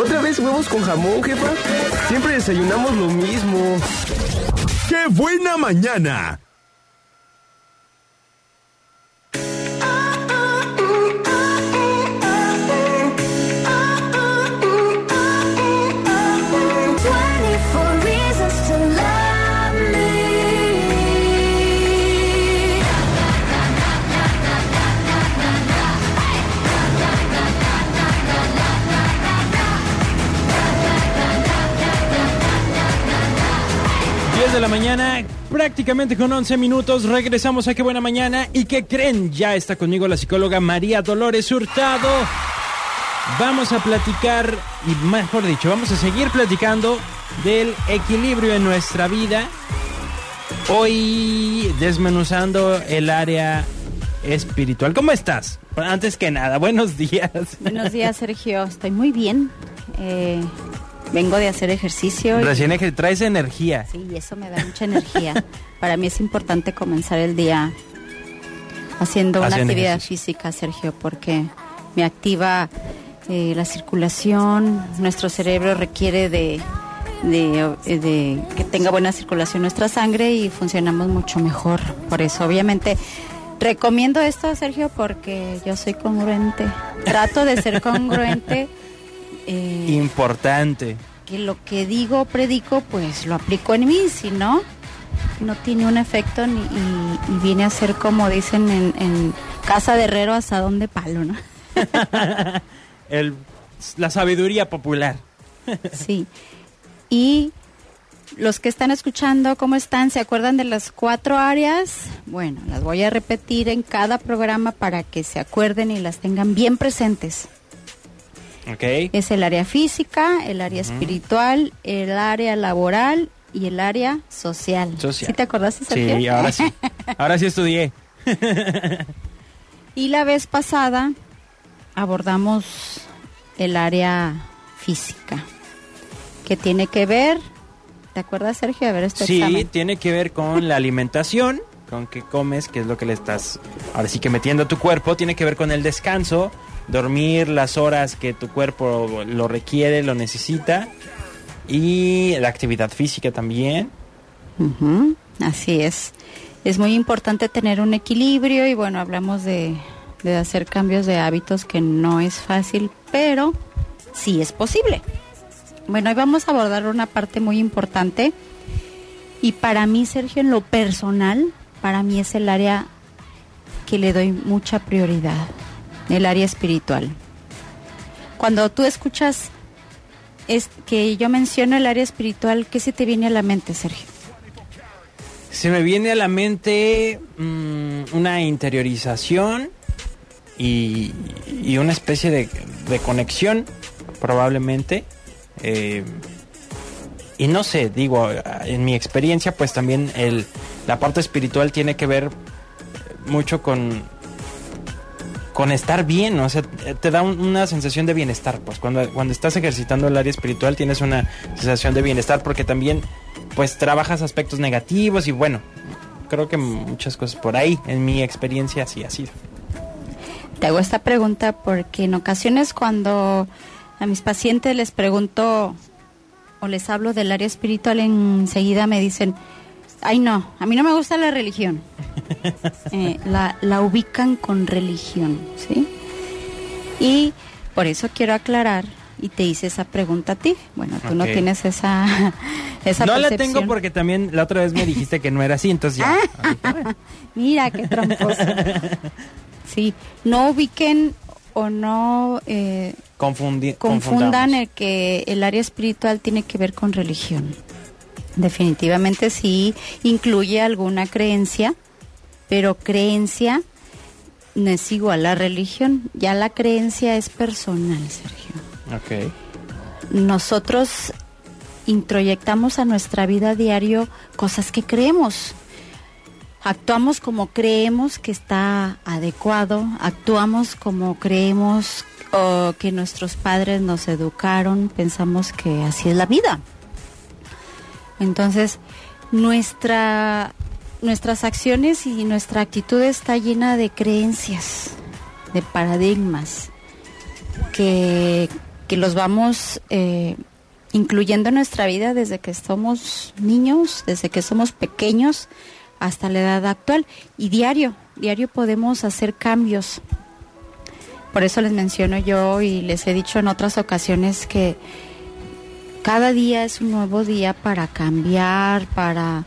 ¿Otra vez huevos con jamón, jefa? Siempre desayunamos lo mismo. ¡Qué buena mañana! Mañana, prácticamente con 11 minutos. Regresamos a Qué Buena Mañana. ¿Y qué creen? Ya está conmigo la psicóloga María Dolores Hurtado. Vamos a platicar, y mejor dicho, vamos a seguir platicando del equilibrio en nuestra vida. Hoy desmenuzando el área espiritual. ¿Cómo estás? Antes que nada, buenos días. Buenos días, Sergio. Estoy muy bien. Eh, Vengo de hacer ejercicio. Recién traes energía. Sí, eso me da mucha energía. Para mí es importante comenzar el día haciendo una actividad física, Sergio, porque me activa eh, la circulación, nuestro cerebro requiere de, de, de, que tenga buena circulación nuestra sangre y funcionamos mucho mejor. Por eso, obviamente, recomiendo esto, Sergio, porque yo soy congruente. Trato de ser congruente eh, Importante. Que lo que digo, predico, pues lo aplico en mí, si no, no tiene un efecto ni, y, viene a ser como dicen en, casa de herrero asadón de palo, ¿no? El, la sabiduría popular. sí. Y los que están escuchando, ¿cómo están? ¿Se acuerdan de las cuatro áreas? Bueno, las voy a repetir en cada programa para que se acuerden y las tengan bien presentes. Es el área física, el área espiritual, el área laboral y el área social. ¿Sí te acordaste, Sergio? Sí, ahora sí. Ahora sí estudié. y la vez pasada abordamos el área física, que tiene que ver, ¿te acuerdas, Sergio? A ver, este Sí, tiene que ver con la alimentación, con qué comes, qué es lo que le estás, ahora sí que metiendo a tu cuerpo, tiene que ver con el descanso, dormir las horas que tu cuerpo lo requiere, lo necesita y la actividad física también. Así es. Es muy importante tener un equilibrio y bueno, hablamos de, de hacer cambios de hábitos que no es fácil, pero sí es posible. Bueno, hoy vamos a abordar una parte muy importante y para mí, Sergio, en lo personal, para mí es el área que le doy mucha prioridad el área espiritual. Cuando tú escuchas es que yo menciono el área espiritual, ¿qué se te viene a la mente, Sergio? Se me viene a la mente mm, una interiorización y, una especie de, conexión, probablemente. Eh, y no sé, digo, en mi experiencia, pues también el, la parte espiritual tiene que ver mucho con con estar bien, o sea, te da una sensación de bienestar, pues cuando, cuando estás ejercitando el área espiritual tienes una sensación de bienestar porque también pues trabajas aspectos negativos y bueno, creo que muchas cosas por ahí, en mi experiencia así ha sido. Te hago esta pregunta porque en ocasiones cuando a mis pacientes les pregunto o les hablo del área espiritual enseguida me dicen, Ay, no, a mí no me gusta la religión. Eh, la, la ubican con religión, ¿sí? Y por eso quiero aclarar y te hice esa pregunta a ti. Bueno, tú no tienes esa, esa No la tengo porque también la otra vez me dijiste que no era así, entonces ya. Mira, qué tramposo. Sí, no ubiquen o no eh, confundan el que el área espiritual tiene que ver con religión. Definitivamente sí incluye alguna creencia, pero creencia no es igual a religión. Ya la creencia es personal, Sergio. Ok. Nosotros introyectamos a nuestra vida diario cosas que creemos. Actuamos como creemos que está adecuado, actuamos como creemos o que nuestros padres nos educaron, pensamos que así es la vida. Entonces, nuestra, nuestras acciones y nuestra actitud está llena de creencias, de paradigmas, que, que los vamos eh, incluyendo en nuestra vida desde que somos niños, desde que somos pequeños hasta la edad actual. Y diario, diario podemos hacer cambios. Por eso les menciono yo y les he dicho en otras ocasiones que cada día es un nuevo día para cambiar, para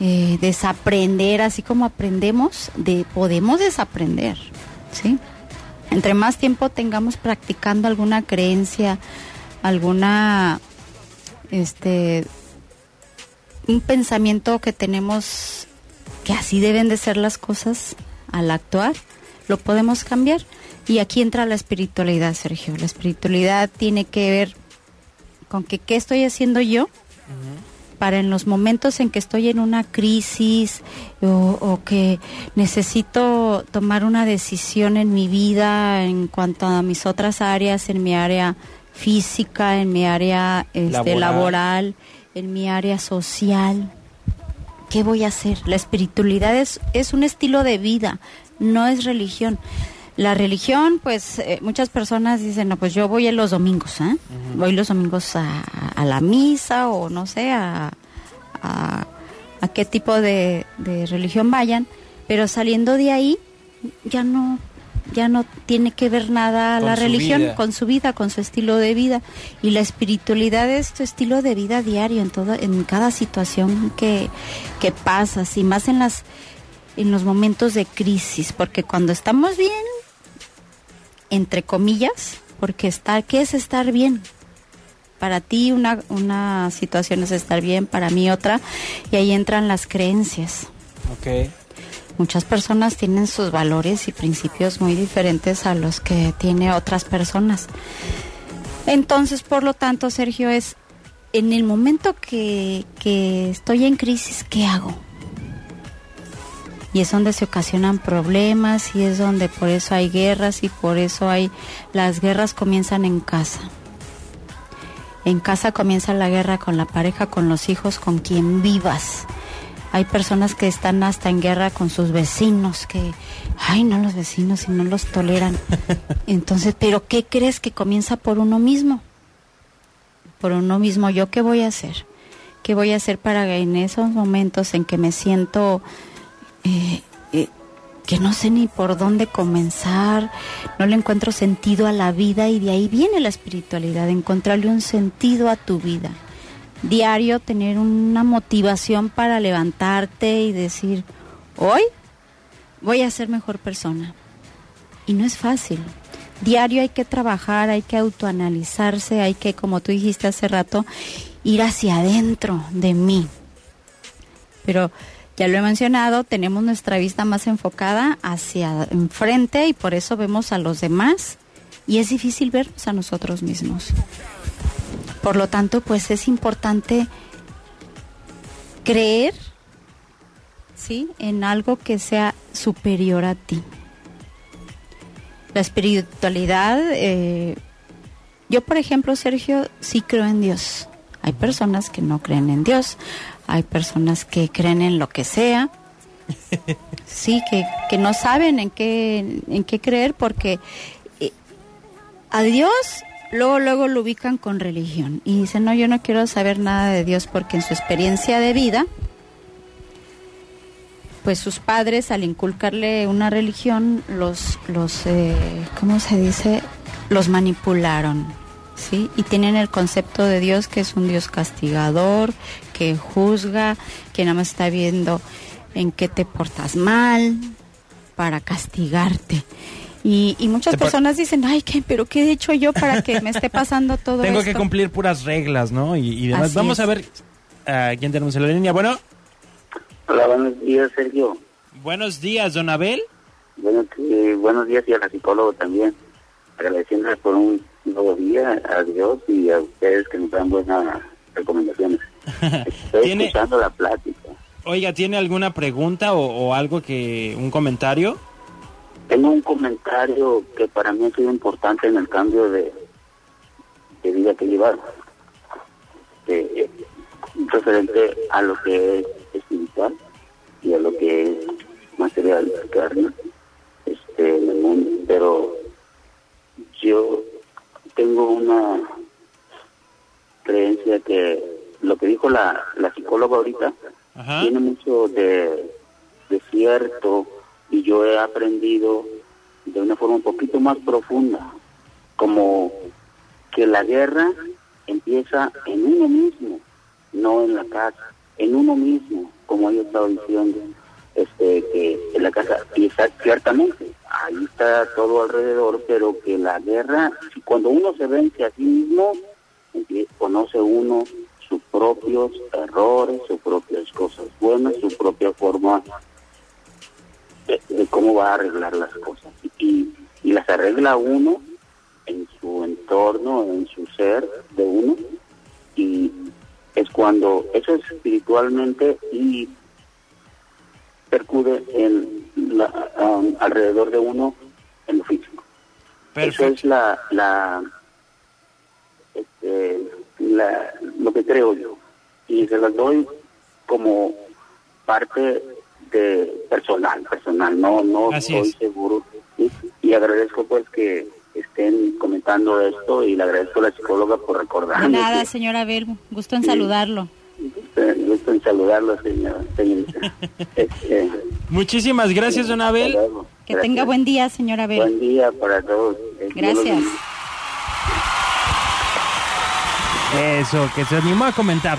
eh, desaprender, así como aprendemos, de, podemos desaprender, ¿sí? Entre más tiempo tengamos practicando alguna creencia, alguna, este, un pensamiento que tenemos que así deben de ser las cosas al actuar, lo podemos cambiar. Y aquí entra la espiritualidad, Sergio. La espiritualidad tiene que ver con que qué estoy haciendo yo para en los momentos en que estoy en una crisis o, que necesito tomar una decisión en mi vida en cuanto a mis otras áreas, en mi área física, en mi área este, laboral en mi área social. ¿Qué voy a hacer? La espiritualidad es, es un estilo de vida, no es religión. La religión, pues eh, muchas personas dicen, no, pues yo voy los domingos, ¿eh? Voy los domingos a, la misa o no sé, a, a, qué tipo de, religión vayan, pero saliendo de ahí ya no ya no tiene que ver nada la religión con su vida, con su estilo de vida. Y la espiritualidad es tu estilo de vida diario en todo en cada situación que que pasas y más en las en los momentos de crisis, porque cuando estamos bien entre comillas, porque está, ¿qué es estar bien? Para ti una, una situación es estar bien, para mí otra, y ahí entran las creencias. Ok. Muchas personas tienen sus valores y principios muy diferentes a los que tiene otras personas. Entonces, por lo tanto, Sergio, es en el momento que, que estoy en crisis, ¿qué hago? Y es donde se ocasionan problemas y es donde por eso hay guerras y por eso hay las guerras comienzan en casa. En casa comienza la guerra con la pareja, con los hijos, con quien vivas. Hay personas que están hasta en guerra con sus vecinos, que, ay, no los vecinos y no los toleran. Entonces, pero ¿qué crees que comienza por uno mismo? Por uno mismo, ¿yo qué voy a hacer? ¿Qué voy a hacer para en esos momentos en que me siento eh, eh, que no sé ni por dónde comenzar, no le encuentro sentido a la vida y de ahí viene la espiritualidad, encontrarle un sentido a tu vida. Diario tener una motivación para levantarte y decir, hoy voy a ser mejor persona. Y no es fácil. Diario hay que trabajar, hay que autoanalizarse, hay que, como tú dijiste hace rato, ir hacia adentro de mí. Pero ya lo he mencionado, tenemos nuestra vista más enfocada hacia enfrente y por eso vemos a los demás y es difícil vernos a nosotros mismos. Por lo tanto, pues es importante creer, ¿sí? En algo que sea superior a ti. La espiritualidad, eh, yo por ejemplo, Sergio, sí creo en Dios. Hay personas que no creen en Dios, hay personas que creen en lo que sea, sí, que, que no saben en qué, en qué creer porque eh, a Dios luego, luego lo ubican con religión y dicen, no, yo no quiero saber nada de Dios porque en su experiencia de vida, pues sus padres al inculcarle una religión los, los eh, ¿cómo se dice? Los manipularon ¿sí? Y tienen el concepto de Dios que es un Dios castigador, que juzga, que nada más está viendo en qué te portas mal para castigarte. Y, muchas personas dicen, ay, ¿qué, pero ¿qué he hecho yo para que me esté pasando todo Tengo que cumplir puras reglas, ¿no? Y, demás. Vamos a ver a quién tenemos en la línea. Bueno. Hola, buenos días, Sergio. Buenos días, don Abel. buenos días y a la psicóloga también. Agradeciéndole por un nuevo día, a Dios y a ustedes que nos dan buenas recomendaciones. Estoy escuchando la plática. Oiga, ¿tiene alguna pregunta o, algo que, un comentario? Tengo un comentario que para mí ha sido importante en el cambio de, de vida que he llevado. referente a lo que es espiritual y a lo que es material carne este, en el mundo. Pero yo tengo una creencia que lo que dijo la, la psicóloga ahorita tiene mucho de, de cierto y yo he aprendido de una forma un poquito más profunda, como que la guerra empieza en uno mismo, no en la casa, en uno mismo, como yo estaba diciendo, este, que en la casa, y está, ciertamente, ahí está todo alrededor, pero que la guerra, cuando uno se vence a sí mismo, conoce uno sus propios errores, sus propias cosas buenas, su propia forma de, cómo va a arreglar las cosas. Y, y las arregla uno en su entorno, en su ser de uno, y es cuando eso es espiritualmente y percude en la, um, alrededor de uno en lo físico. Eso es la, la, este, la, lo que creo yo. Y se las doy como parte de personal, personal, no, no estoy seguro. Y agradezco pues que estén comentando esto y le agradezco a la psicóloga por recordarme. nada, señora Abel, gusto en saludarlo. Gusto, en saludarlo, señora, este, Muchísimas gracias, don Abel. Que tenga buen día, señora Abel. Buen día para todos. Gracias. Eso, que se animó a comentar.